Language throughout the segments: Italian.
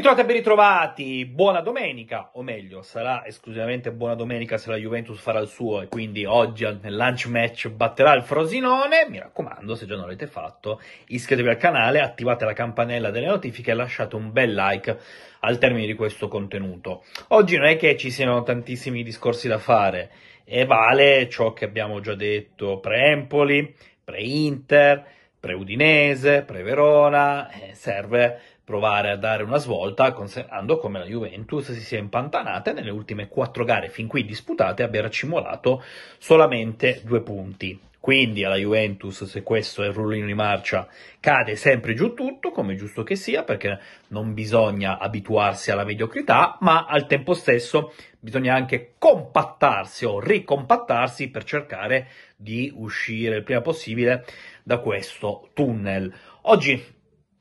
ritrovati e ben ritrovati, buona domenica, o meglio, sarà esclusivamente buona domenica se la Juventus farà il suo e quindi oggi nel lunch match batterà il Frosinone. Mi raccomando, se già non l'avete fatto, iscrivetevi al canale, attivate la campanella delle notifiche e lasciate un bel like al termine di questo contenuto. Oggi non è che ci siano tantissimi discorsi da fare e vale ciò che abbiamo già detto pre-Empoli, pre-Inter, pre-Udinese, pre-Verona, eh, serve provare a dare una svolta, considerando come la Juventus si sia impantanata e nelle ultime quattro gare fin qui disputate abbia racimolato solamente due punti. Quindi alla Juventus, se questo è il rullino di marcia, cade sempre giù tutto, come giusto che sia, perché non bisogna abituarsi alla mediocrità, ma al tempo stesso bisogna anche compattarsi o ricompattarsi per cercare di uscire il prima possibile da questo tunnel. Oggi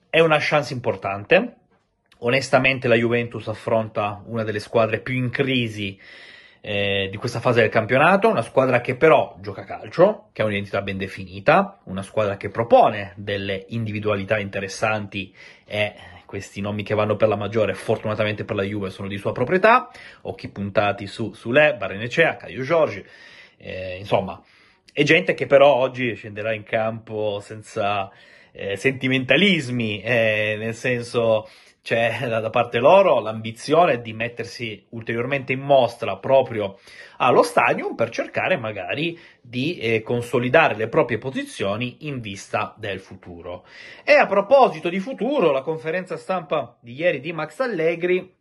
è una chance importante. Onestamente la Juventus affronta una delle squadre più in crisi eh, di questa fase del campionato, una squadra che però gioca calcio, che ha un'identità ben definita, una squadra che propone delle individualità interessanti e questi nomi che vanno per la maggiore, fortunatamente per la Juve, sono di sua proprietà, occhi puntati su Sule, Barenecea, Caio Giorgi, eh, insomma, è gente che però oggi scenderà in campo senza eh, sentimentalismi, eh, nel senso c'è da parte loro l'ambizione di mettersi ulteriormente in mostra proprio allo stadium per cercare magari di eh, consolidare le proprie posizioni in vista del futuro. E a proposito di futuro, la conferenza stampa di ieri di Max Allegri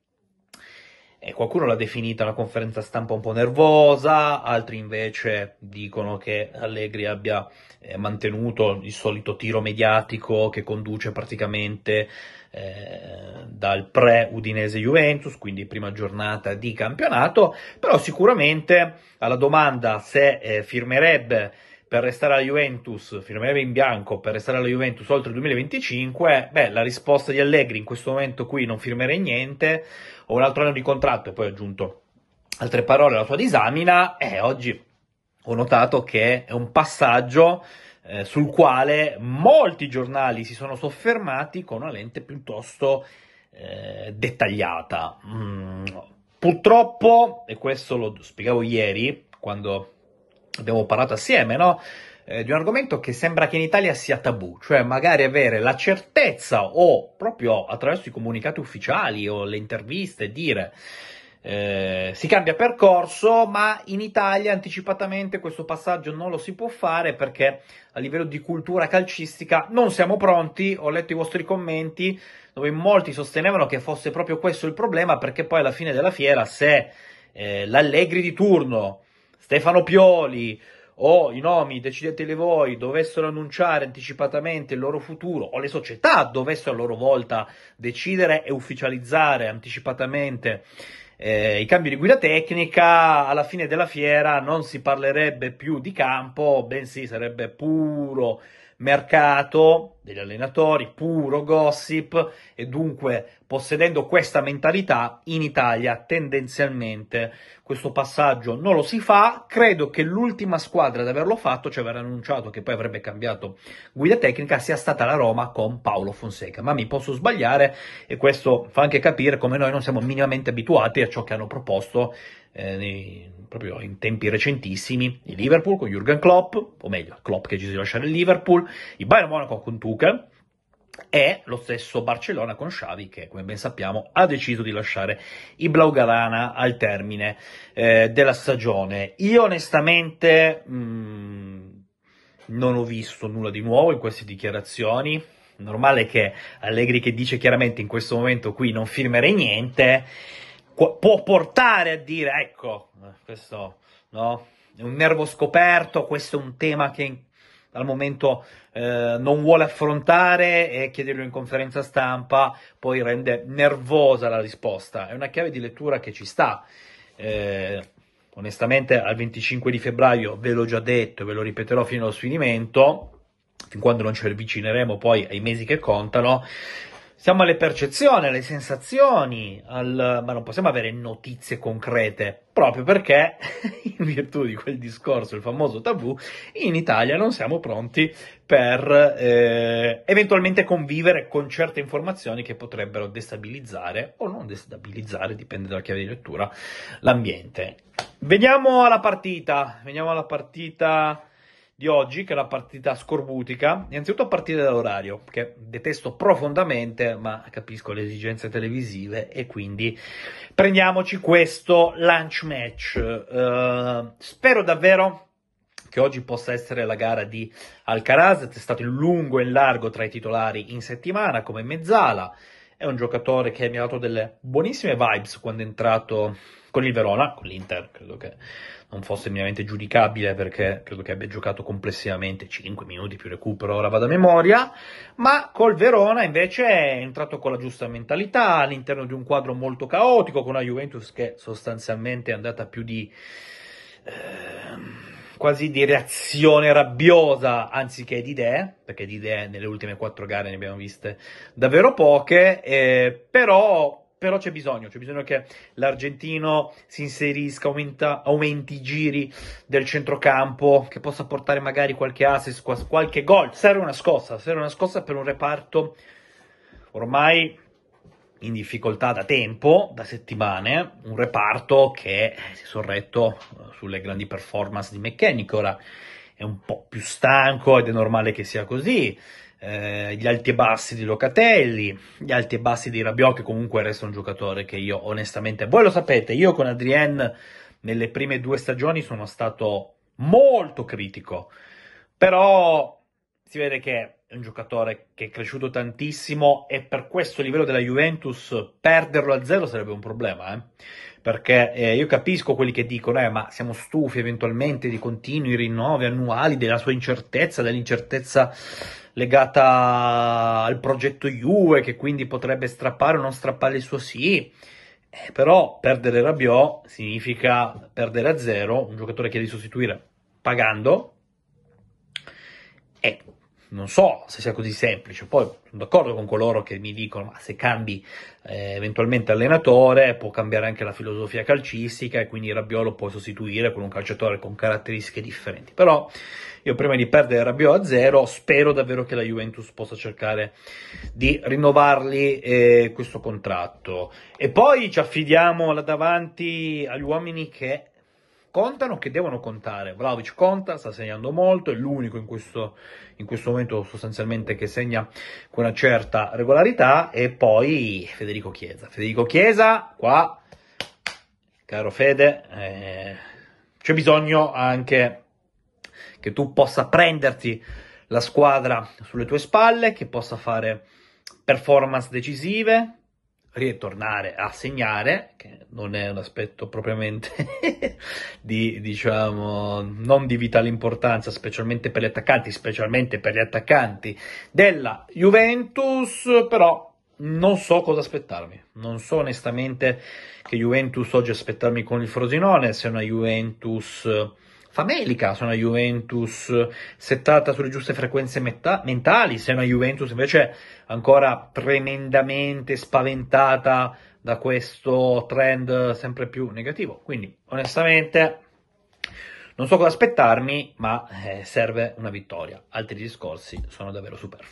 e qualcuno l'ha definita una conferenza stampa un po' nervosa, altri invece dicono che Allegri abbia eh, mantenuto il solito tiro mediatico che conduce praticamente eh, dal pre-Udinese Juventus, quindi prima giornata di campionato, però sicuramente alla domanda se eh, firmerebbe per restare alla Juventus, firmerebbe in bianco per restare alla Juventus oltre il 2025, beh, la risposta di Allegri in questo momento qui non firmerei niente, ho un altro anno di contratto e poi ho aggiunto altre parole alla sua disamina e oggi ho notato che è un passaggio eh, sul quale molti giornali si sono soffermati con una lente piuttosto eh, dettagliata. Mm, purtroppo, e questo lo spiegavo ieri quando abbiamo parlato assieme, no? Eh, di un argomento che sembra che in Italia sia tabù, cioè magari avere la certezza o proprio attraverso i comunicati ufficiali o le interviste dire eh, si cambia percorso, ma in Italia anticipatamente questo passaggio non lo si può fare perché a livello di cultura calcistica non siamo pronti. Ho letto i vostri commenti dove molti sostenevano che fosse proprio questo il problema perché poi alla fine della fiera se eh, l'Allegri di turno Stefano Pioli o i nomi, decideteli voi, dovessero annunciare anticipatamente il loro futuro o le società dovessero a loro volta decidere e ufficializzare anticipatamente eh, i cambi di guida tecnica, alla fine della fiera non si parlerebbe più di campo, bensì sarebbe puro mercato degli allenatori, puro gossip e dunque possedendo questa mentalità in Italia tendenzialmente. Questo passaggio non lo si fa, credo che l'ultima squadra ad averlo fatto, cioè aver annunciato che poi avrebbe cambiato guida tecnica, sia stata la Roma con Paolo Fonseca, ma mi posso sbagliare e questo fa anche capire come noi non siamo minimamente abituati a ciò che hanno proposto eh, nei, proprio in tempi recentissimi il Liverpool con Jurgen Klopp, o meglio Klopp che ci si lasciare il Liverpool, il Bayern Monaco con Tuchel, e lo stesso Barcellona con Xavi che come ben sappiamo ha deciso di lasciare i Blaugrana al termine eh, della stagione. Io onestamente mh, mm, non ho visto nulla di nuovo in queste dichiarazioni. Normale che Allegri che dice chiaramente in questo momento qui non firmerei niente, può portare a dire ecco, questo no, è un nervo scoperto, questo è un tema che al momento eh, non vuole affrontare e chiederlo in conferenza stampa poi rende nervosa la risposta. È una chiave di lettura che ci sta. Eh, onestamente al 25 di febbraio ve l'ho già detto e ve lo ripeterò fino allo sfinimento, fin quando non ci avvicineremo poi ai mesi che contano, siamo alle percezioni, alle sensazioni, al... ma non possiamo avere notizie concrete, proprio perché, in virtù di quel discorso, il famoso tabù, in Italia non siamo pronti per eh, eventualmente convivere con certe informazioni che potrebbero destabilizzare o non destabilizzare, dipende dalla chiave di lettura, l'ambiente. Veniamo alla partita, veniamo alla partita di oggi, che è la partita scorbutica, innanzitutto a partire dall'orario, che detesto profondamente, ma capisco le esigenze televisive e quindi prendiamoci questo lunch match. Uh, spero davvero che oggi possa essere la gara di Alcaraz, è stato in lungo e in largo tra i titolari in settimana come mezzala, è un giocatore che mi ha dato delle buonissime vibes quando è entrato con il Verona, con l'Inter, credo che non fosse minimamente giudicabile perché credo che abbia giocato complessivamente 5 minuti più recupero, ora vado a memoria, ma col Verona invece è entrato con la giusta mentalità all'interno di un quadro molto caotico, con una Juventus che sostanzialmente è andata più di... Eh, quasi di reazione rabbiosa anziché di idee, perché di idee nelle ultime quattro gare ne abbiamo viste davvero poche, eh, però però c'è bisogno, c'è bisogno che l'argentino si inserisca, aumenta, aumenti i giri del centrocampo, che possa portare magari qualche assist, qualche gol. Serve una scossa, serve una scossa per un reparto ormai in difficoltà da tempo, da settimane, un reparto che si è sorretto sulle grandi performance di Meccanic, ora è un po' più stanco ed è normale che sia così eh, gli alti e bassi di Locatelli, gli alti e bassi di Rabiot, che comunque resta un giocatore che io onestamente, voi lo sapete, io con Adrien nelle prime due stagioni sono stato molto critico, però si vede che è un giocatore che è cresciuto tantissimo e per questo livello della Juventus perderlo a zero sarebbe un problema, eh? perché eh, io capisco quelli che dicono, eh, ma siamo stufi eventualmente di continui rinnovi annuali, della sua incertezza, dell'incertezza legata al progetto Juve, che quindi potrebbe strappare o non strappare il suo sì. Eh, però perdere Rabiot significa perdere a zero un giocatore che devi sostituire pagando. E non so se sia così semplice. Poi sono d'accordo con coloro che mi dicono: ma se cambi eh, eventualmente allenatore, può cambiare anche la filosofia calcistica e quindi Rabiot lo puoi sostituire con un calciatore con caratteristiche differenti. Però io prima di perdere Rabiot a zero, spero davvero che la Juventus possa cercare di rinnovargli eh, questo contratto. E poi ci affidiamo là davanti agli uomini che contano, che devono contare. Vlaovic conta, sta segnando molto, è l'unico in questo, in questo momento sostanzialmente che segna con una certa regolarità. E poi Federico Chiesa. Federico Chiesa, qua, caro Fede, eh, c'è bisogno anche che tu possa prenderti la squadra sulle tue spalle, che possa fare performance decisive, ritornare a segnare, che non è un aspetto propriamente di, diciamo, non di vitale importanza, specialmente per gli attaccanti, specialmente per gli attaccanti della Juventus, però non so cosa aspettarmi. Non so onestamente che Juventus oggi aspettarmi con il Frosinone, se una Juventus famelica, se una Juventus settata sulle giuste frequenze meta- mentali, se una Juventus invece ancora tremendamente spaventata da questo trend sempre più negativo. Quindi, onestamente, non so cosa aspettarmi, ma eh, serve una vittoria. Altri discorsi sono davvero superflui.